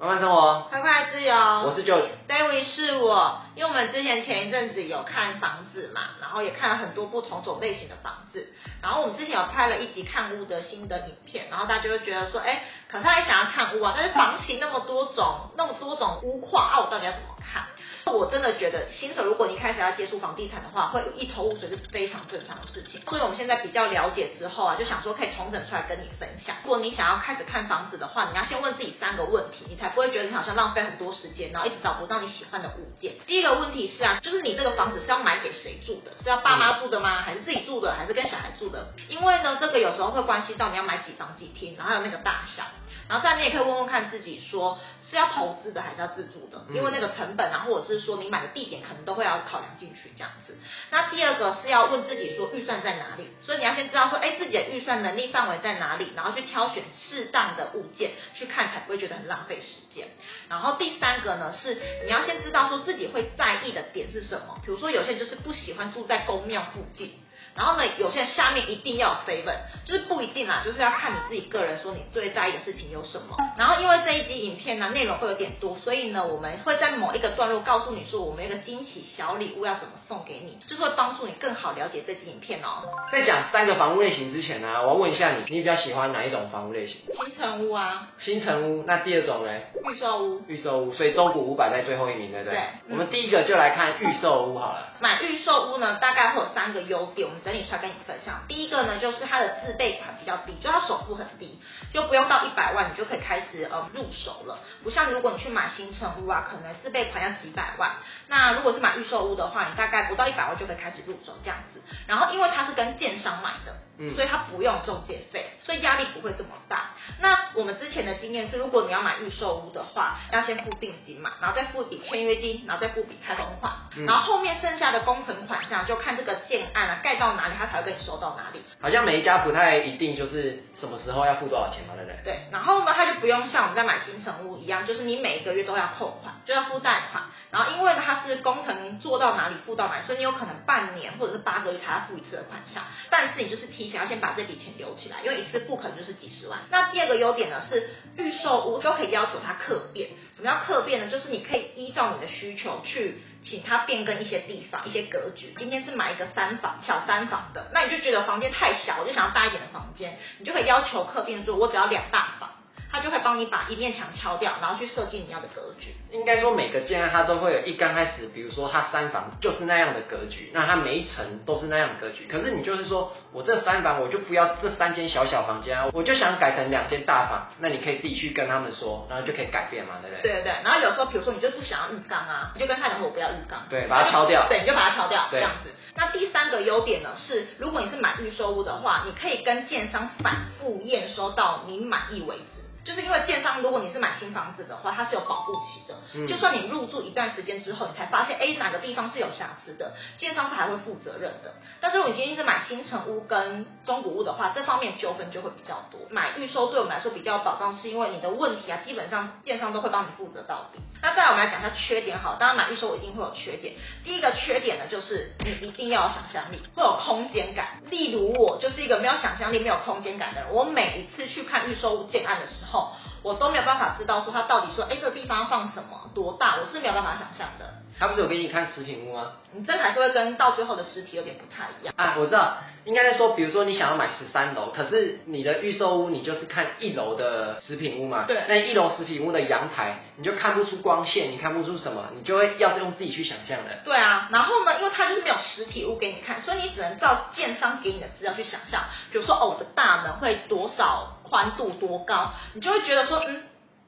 慢慢生活，快快自由。我是 George，David 是我。因为我们之前前一阵子有看房子嘛，然后也看了很多不同种类型的房子，然后我们之前有拍了一集看屋的新的影片，然后大家就会觉得说，哎，可是他也想要看屋啊，但是房型那么多种，那么多种屋况啊，我到底要怎么看？我真的觉得新手如果你开始要接触房地产的话，会一头雾水是非常正常的事情。所以我们现在比较了解之后啊，就想说可以重整出来跟你分享。如果你想要开始看房子的话，你要先问自己三个问题，你才不会觉得你好像浪费很多时间，然后一直找不到你喜欢的物件。第一个问题是啊，就是你这个房子是要买给谁住的？是要爸妈住的吗？还是自己住的？还是跟小孩住的？因为呢，这个有时候会关系到你要买几房几厅，然后还有那个大小。然后再你也可以问问看自己说，是要投资的还是要自住的？因为那个成本啊，或者是说你买的地点可能都会要考量进去这样子。那第二个是要问自己说预算在哪里，所以你要先知道说，哎，自己的预算能力范围在哪里，然后去挑选适当的物件去看，才不会觉得很浪费时间。然后第三个呢，是你要先知道说自己会在意的点是什么，比如说有些人就是不喜欢住在宫庙附近。然后呢，有些人下面一定要有 seven，就是不一定啦，就是要看你自己个人说你最在意的事情有什么。然后因为这一集影片呢内容会有点多，所以呢我们会在某一个段落告诉你说我们有一个惊喜小礼物要怎么送给你，就是会帮助你更好了解这集影片哦。在讲三个房屋类型之前呢、啊，我要问一下你，你比较喜欢哪一种房屋类型？新城屋啊。新城屋，那第二种呢？预售屋。预售屋，所以中古五百在最后一名，对不对？对。我们第一个就来看预售屋好了。买预售屋呢，大概会有三个优点，我们整理出来跟你分享。第一个呢，就是它的自备款比较低，就它首付很低，就不用到一百万，你就可以开始呃入手了。不像如果你去买新城屋啊，可能自备款要几百万。那如果是买预售屋的话，你大概不到一百万就可以开始入手这样子。然后因为它是跟建商买的。嗯，所以它不用中介费，所以压力不会这么大。那我们之前的经验是，如果你要买预售屋的话，要先付定金嘛，然后再付笔签约金，然后再付笔开工款，嗯，然后后面剩下的工程款项就看这个建案啊盖到哪里，他才会跟你收到哪里。好像每一家不太一定就是什么时候要付多少钱嘛，对不对？对，然后呢，他就不用像我们在买新城屋一样，就是你每一个月都要扣款，就要付贷款。然后因为它是工程做到哪里付到哪里，所以你有可能半年或者是八个月才要付一次的款项，但是你就是提前要先把这笔钱留起来，因为一次付可能就是几十万。那第二个优点是预售屋都可以要求它客变，什么叫客变呢？就是你可以依照你的需求去请它变更一些地方、一些格局。今天是买一个三房小三房的，那你就觉得房间太小，我就想要大一点的房间，你就可以要求客变说，我只要两大房。他就会帮你把一面墙敲掉，然后去设计你要的格局。应该说每个建案它都会有一刚开始，比如说它三房就是那样的格局，那它每一层都是那样的格局。可是你就是说我这三房我就不要这三间小小房间啊，我就想改成两间大房，那你可以自己去跟他们说，然后就可以改变嘛，对不对？对对对。然后有时候比如说你就不想要浴缸啊，你就跟他讲说我不要浴缸，对，把它敲掉。对，你就把它敲掉，这样子。那第三个优点呢是，如果你是买预售屋的话，你可以跟建商反复验收到你满意为止。就是因为建商，如果你是买新房子的话，它是有保护期的。嗯。就算你入住一段时间之后，你才发现，哎，哪个地方是有瑕疵的，建商是还会负责任的。但是如果你今天是买新城屋跟中古屋的话，这方面纠纷就会比较多。买预售对我们来说比较有保障，是因为你的问题啊，基本上建商都会帮你负责到底。那再来我们来讲一下缺点，好，当然买预售一定会有缺点。第一个缺点呢，就是你一定要有想象力，会有空间感。例如我就是一个没有想象力、没有空间感的人，我每一次去看预售屋建案的时候。我都没有办法知道说他到底说，哎，这个地方要放什么，多大，我是没有办法想象的。他不是有给你看实品屋吗？你真的还是会跟到最后的实体有点不太一样啊。我知道，应该是说，比如说你想要买十三楼，可是你的预售屋你就是看一楼的食品屋嘛。对。那一楼食品屋的阳台，你就看不出光线，你看不出什么，你就会要用自己去想象的。对啊，然后呢，因为它就是没有实体屋给你看，所以你只能照建商给你的资料去想象。比如说，哦，我的大门会多少？宽度多高，你就会觉得说，嗯，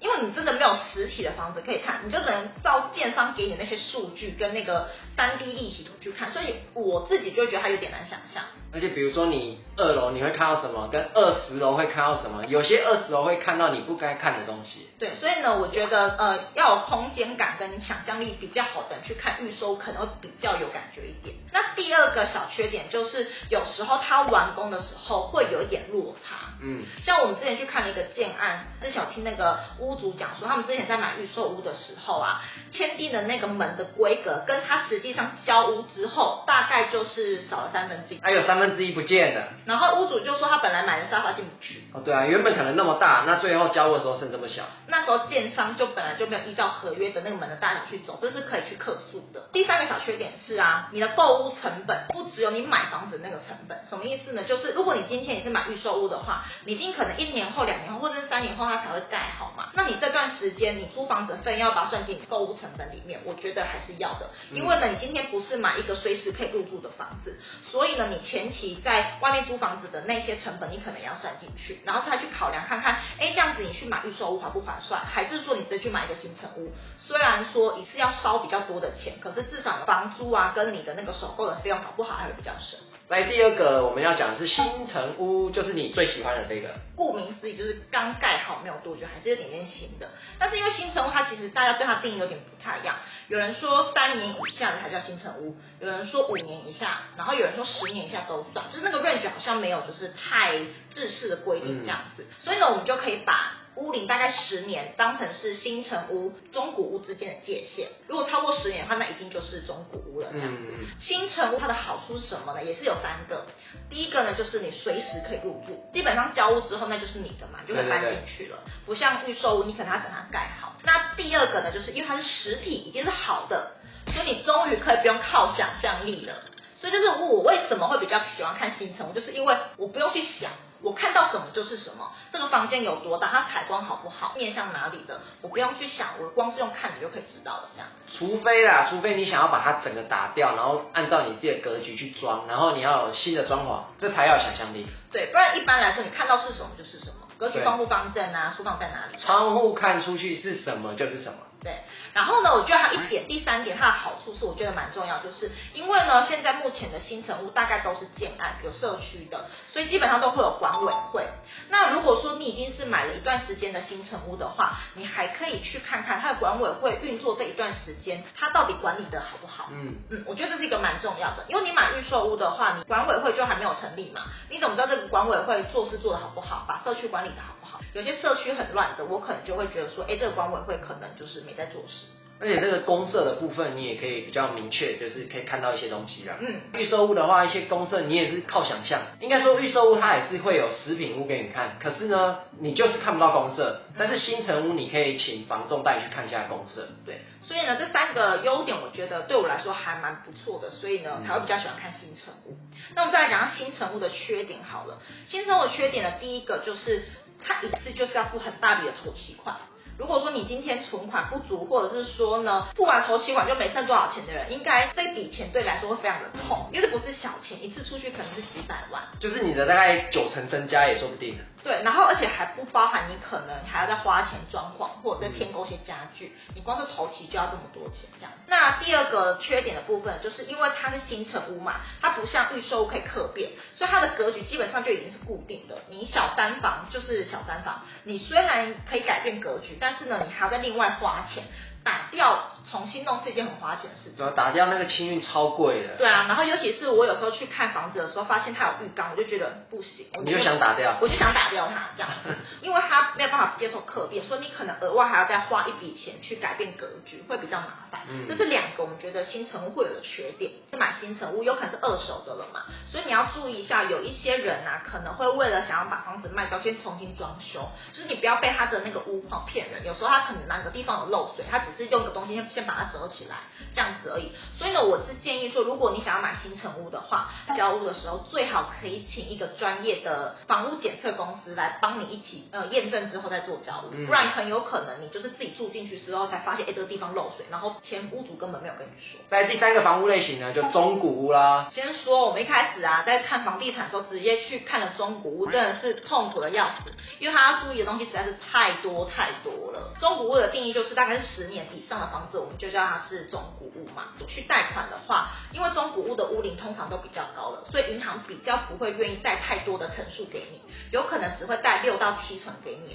因为你真的没有实体的房子可以看，你就只能照建商给你那些数据跟那个三 D 立体图去看，所以我自己就会觉得它有点难想象。而且比如说你二楼你会看到什么，跟二十楼会看到什么，有些二十楼会看到你不该看的东西。对，所以呢，我觉得呃要有空间感跟想象力比较好的人去看预售，可能会比较有感觉一点。那第二个小缺点就是有时候它完工的时候会有一点落差。嗯，像我们之前去看了一个建案，之前有听那个屋主讲说，他们之前在买预售屋的时候啊，签订的那个门的规格，跟他实际上交屋之后，大概就是少了三分之一。还有三分。分之一不见了，然后屋主就说他本来买的沙发进不去。哦，对啊，原本可能那么大，那最后交的时候剩这么小。那时候建商就本来就没有依照合约的那个门的大小去走，这是可以去客诉的。第三个小缺点是啊，你的购物成本不只有你买房子那个成本，什么意思呢？就是如果你今天你是买预售屋的话，你一定可能一年后、两年后或者是三年后它才会盖好嘛，那你这段时间你租房子费要把它算进你购物成本里面，我觉得还是要的，因为呢，你今天不是买一个随时可以入住的房子，所以呢，你前期在外面租房子的那些成本，你可能也要算进去，然后再去考量看看，哎，这样子你去买预售屋划不划算，还是说你直接去买一个新城屋？虽然说一次要烧比较多的钱，可是至少房租啊跟你的那个首购的费用搞不好还会比较省。来，第二个我们要讲的是新城屋，就是你最喜欢的这个。顾名思义，就是刚盖好没有多久，还是有点点新的。但是因为新城屋它其实大家对它定义有点不太一样，有人说三年以下的才叫新城屋，有人说五年以下，然后有人说十年以下都算，就是那个 range 好像没有就是太制式的规定这样子。嗯、所以呢，我们就可以把。屋龄大概十年，当成是新城屋、中古屋之间的界限。如果超过十年的话，那一定就是中古屋了。这样子，嗯、新城屋它的好处是什么呢？也是有三个。第一个呢，就是你随时可以入住，基本上交屋之后那就是你的嘛，就可以搬进去了。对对对，不像预售屋，你可能要等它盖好。那第二个呢，就是因为它是实体，已经是好的，所以你终于可以不用靠想象力了。所以就是我为什么会比较喜欢看新城屋，就是因为我不用去想。我看到什么就是什么，这个房间有多大，它采光好不好，面向哪里的，我不用去想，我光是用看你就可以知道了，这样。除非啦，除非你想要把它整个打掉，然后按照你自己的格局去装，然后你要有新的装潢，这才要有想象力。对，不然一般来说，你看到是什么就是什么，格局方不方正啊，书房在哪里？窗户看出去是什么就是什么。对，然后呢，我觉得还有一点，第三点，它的好处是我觉得蛮重要，就是因为呢，现在目前的新成屋大概都是建案，有社区的，所以基本上都会有管委会。那如果说你已经是买了一段时间的新成屋的话，你还可以去看看它的管委会运作这一段时间，它到底管理的好不好？嗯嗯，我觉得这是一个蛮重要的，因为你买预售屋的话，你管委会就还没有成立嘛，你怎么知道这个管委会做事做得好不好，把社区管理的好不好？有些社区很乱的，我可能就会觉得说，哎，这个管委会可能就是没在做事。而且这个公社的部分，你也可以比较明确，就是可以看到一些东西啦。嗯，预售屋的话，一些公社你也是靠想象。应该说预售屋它也是会有食品屋给你看，可是呢，你就是看不到公社。但是新城屋你可以请房仲带你去看一下公社。对，所以呢，这三个优点我觉得对我来说还蛮不错的，所以呢才会比较喜欢看新城屋。那我们再来讲下新城屋的缺点好了。新城屋的缺点呢，第一个就是。它一次就是要付很大笔的头期款。如果说你今天存款不足，或者是说呢，付完头期款就没剩多少钱的人，应该这笔钱对你来说会非常的痛，因为这不是小钱，一次出去可能是几百万，就是你的大概九成身家也说不定。对，然后而且还不包含你可能还要再花钱装潢，或者再添购一些家具，你光是头期就要这么多钱这样。那第二个缺点的部分，就是因为它是新城屋嘛，它不像预售屋可以客变，所以它的格局基本上就已经是固定的。你小三房就是小三房，你虽然可以改变格局，但是呢，你还要再另外花钱。打掉重新弄是一件很花钱的事情。打掉那个清运超贵的。对啊，然后尤其是我有时候去看房子的时候，发现它有浴缸，我就觉得不行。你就想打掉？我就想打掉它这样子，因为它没有办法接受客变，所以你可能额外还要再花一笔钱去改变格局，会比较麻烦。嗯。这是两个我们觉得新城屋会有的缺点。是买新城屋有可能是二手的了嘛，所以你要注意一下，有一些人啊可能会为了想要把房子卖掉，先重新装修，就是你不要被他的那个屋况骗人。有时候他可能哪个地方有漏水，他只是用个东西先先把它折起来，这样子而已。所以呢，我是建议说，如果你想要买新城屋的话，交屋的时候最好可以请一个专业的房屋检测公司来帮你一起呃验证之后再做交屋，不然很有可能你就是自己住进去之后才发现，哎，这个地方漏水，然后前屋主根本没有跟你说。在第三个房屋类型呢，就中古屋啦。先说我们一开始啊，在看房地产的时候，直接去看了中古屋，真的是痛苦的要死，因为他要注意的东西实在是太多太多了。中古屋的定义就是大概是十年以上的。房子我们就叫它是中古屋嘛。去贷款的话，因为中古屋的屋龄通常都比较高了，所以银行比较不会愿意贷太多的成数给你，有可能只会贷六到七成给你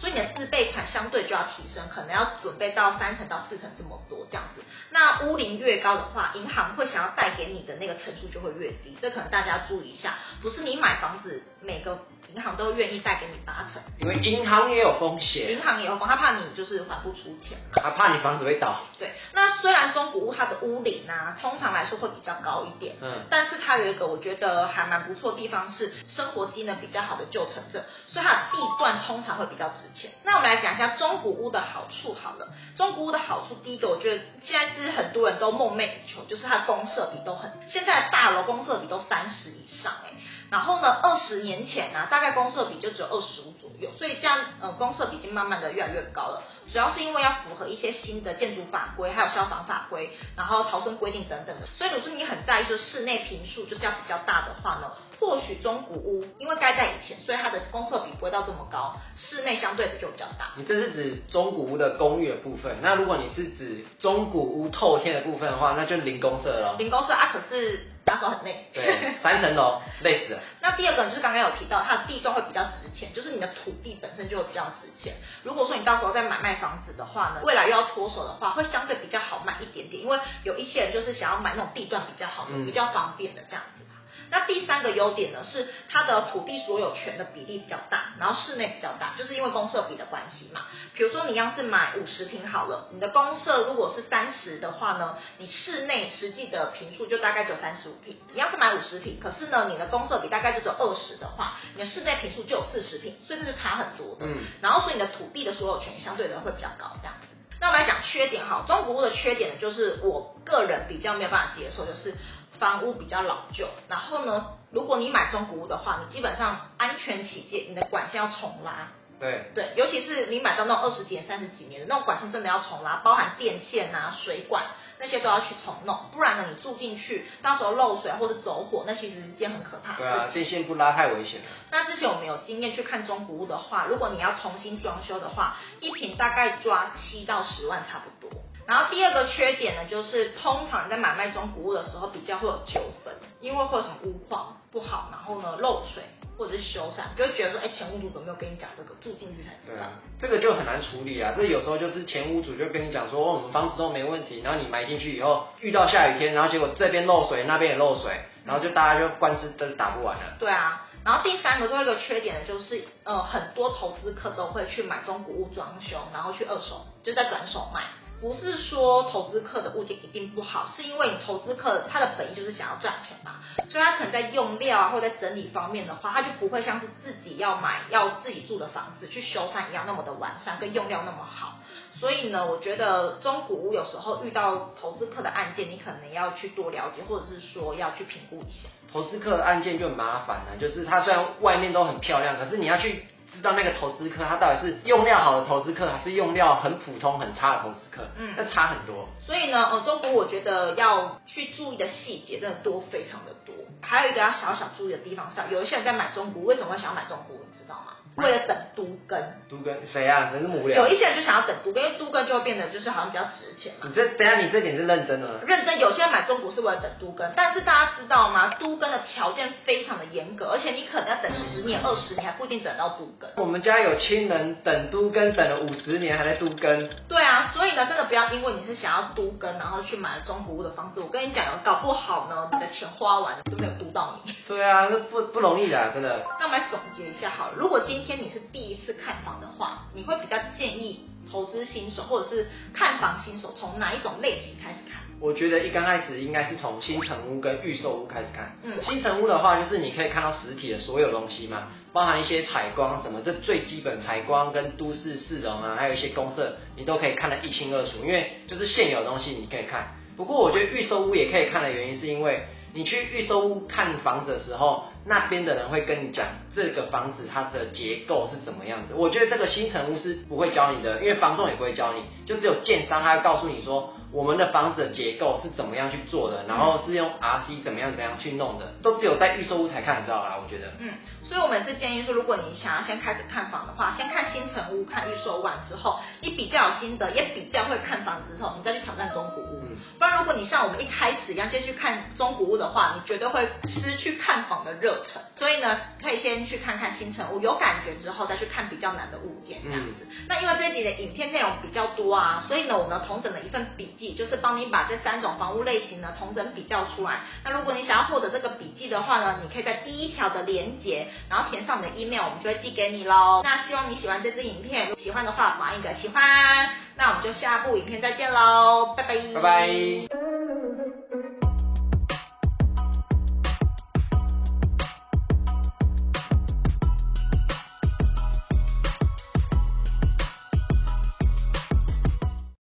所以你的自备款相对就要提升，可能要准备到三成到四成这么多这样子。那屋龄越高的话，银行会想要贷给你的那个成数就会越低，这可能大家注意一下。不是你买房子每个银行都愿意贷给你八成。因为银行也有风险，银行也有风，他怕你就是还不出钱，他怕你房子会倒。对，那虽然中古屋它的屋龄啊，通常来说会比较高一点，嗯，但是它有一个我觉得还蛮不错的地方是生活机能比较好的旧城镇，所以它的地段通常会比较值钱。那我们来讲一下中古屋的好处好了，中古屋的好处，第一个我觉得现在是很多人都梦寐以求，就是它的公设比都很，现在大楼公设比都三十以上哎、欸。然后呢，二十年前呢、啊，大概公设比就只有二十五左右，所以这样呃，公设比已经慢慢的越来越高了。主要是因为要符合一些新的建筑法规，还有消防法规，然后逃生规定等等的。所以如果说你很在意说室内坪数就是要比较大的话呢，或许中古屋因为盖在以前，所以它的公设比不会到这么高，室内相对的就比较大。你这是指中古屋的公寓的部分，那如果你是指中古屋透天的部分的话，那就零公设了。零公设啊，可是。打扫很累，对，三层楼 累死了。那第二个就是刚刚有提到，它的地段会比较值钱，就是你的土地本身就会比较值钱。如果说你到时候再买卖房子的话呢，未来又要脱手的话，会相对比较好买一点点，因为有一些人就是想要买那种地段比较好的、嗯、比较方便的这样子。那第三个优点呢，是它的土地所有权的比例比较大，然后室内比较大，就是因为公设比的关系嘛。比如说你要是买五十平好了，你的公设如果是三十的话呢，你室内实际的坪数就大概只有三十五平。你要是买五十平，可是呢，你的公设比大概就只有二十的话，你的室内坪数就有四十平，所以这是差很多的。嗯。然后所以你的土地的所有权相对的会比较高，这样子。那我们来讲缺点哈，中古屋的缺点呢，就是我个人比较没有办法接受，就是。房屋比较老旧，然后呢，如果你买中古屋的话，你基本上安全起见，你的管线要重拉。对对，尤其是你买到那种二十几年、三十几年的那种管线，真的要重拉，包含电线啊、水管那些都要去重弄，不然呢，你住进去，到时候漏水或者走火，那其实是一件很可怕的事。对啊，电线不拉太危险了。那之前我们有经验去看中古屋的话，如果你要重新装修的话，一平大概抓七到十万差不多。然后第二个缺点呢，就是通常在买卖中古物的时候比较会有纠纷，因为会有什么屋况不好，然后呢漏水或者是修缮，就会觉得说，哎，前屋主怎么没有跟你讲这个？住进去才知道。对啊，这个就很难处理啊。这有时候就是前屋主就跟你讲说，哦，我们房子都没问题，然后你买进去以后遇到下雨天，然后结果这边漏水，那边也漏水，然后就大家就官司都打不完了。对啊，然后第三个最后一个缺点呢，就是呃很多投资客都会去买中古屋装修，然后去二手，就在转手卖。不是说投资客的物件一定不好，是因为你投资客他的本意就是想要赚钱嘛，所以他可能在用料啊或者在整理方面的话，他就不会像是自己要买要自己住的房子去修缮一样那么的完善，跟用料那么好。所以呢，我觉得中古屋有时候遇到投资客的案件，你可能要去多了解，或者是说要去评估一下。投资客的案件就很麻烦了，就是他虽然外面都很漂亮，可是你要去。知道那个投资客他到底是用料好的投资客，还是用料很普通很差的投资客？嗯，那差很多。所以呢，呃，中国我觉得要去注意的细节真的多，非常的多。还有一个要小小注意的地方是，有一些人在买中古，为什么会想要买中古？你知道吗？为了等都更，都更谁啊？真是无聊。有一些人就想要等都更，因为都更就会变得就是好像比较值钱嘛。你这等下你这点是认真的。认真，有些人买中古是为了等都更，但是大家知道吗？都更的条件非常的严格，而且你可能要等十年、二十年还不一定等到都更。我们家有亲人等都更等了五十年还在都更。对啊，所以呢，真的不要因为你是想要都更，然后去买了中古屋的房子。我跟你讲，搞不好呢，你的钱花完了都没有都到你。对啊，这不不容易的，真的。那我们来总结一下好了，如果今天你是第一次。看房的话，你会比较建议投资新手或者是看房新手从哪一种类型开始看？我觉得一刚开始应该是从新城屋跟预售屋开始看。嗯，新城屋的话，就是你可以看到实体的所有东西嘛，包含一些采光什么，这最基本采光跟都市市容啊，还有一些公设，你都可以看得一清二楚。因为就是现有的东西你可以看。不过我觉得预售屋也可以看的原因，是因为你去预售屋看房子的时候。那边的人会跟你讲这个房子它的结构是怎么样子。我觉得这个新城屋是不会教你的，因为房仲也不会教你，就只有建商他会告诉你说我们的房子的结构是怎么样去做的，然后是用 RC 怎么样怎么样去弄的，都只有在预售屋才看得到啦。我觉得，嗯，所以我们是建议说，如果你想要先开始看房的话，先看新城屋，看预售完之后，你比较有心得，也比较会看房子之后，你再去挑战中古屋。嗯不然如果你像我们一开始一样，先去看中古屋的话，你绝对会失去看房的热忱。所以呢，可以先去看看新成屋，有感觉之后再去看比较难的物件这样子。嗯、那因为这一集的影片内容比较多啊，所以呢，我们同整了一份笔记，就是帮你把这三种房屋类型呢同整比较出来。那如果你想要获得这个笔记的话呢，你可以在第一条的连接，然后填上你的 email，我们就会寄给你喽。那希望你喜欢这支影片，如果喜欢的话，麻烦一个喜欢。那我们就下部影片再见喽，拜拜。拜拜。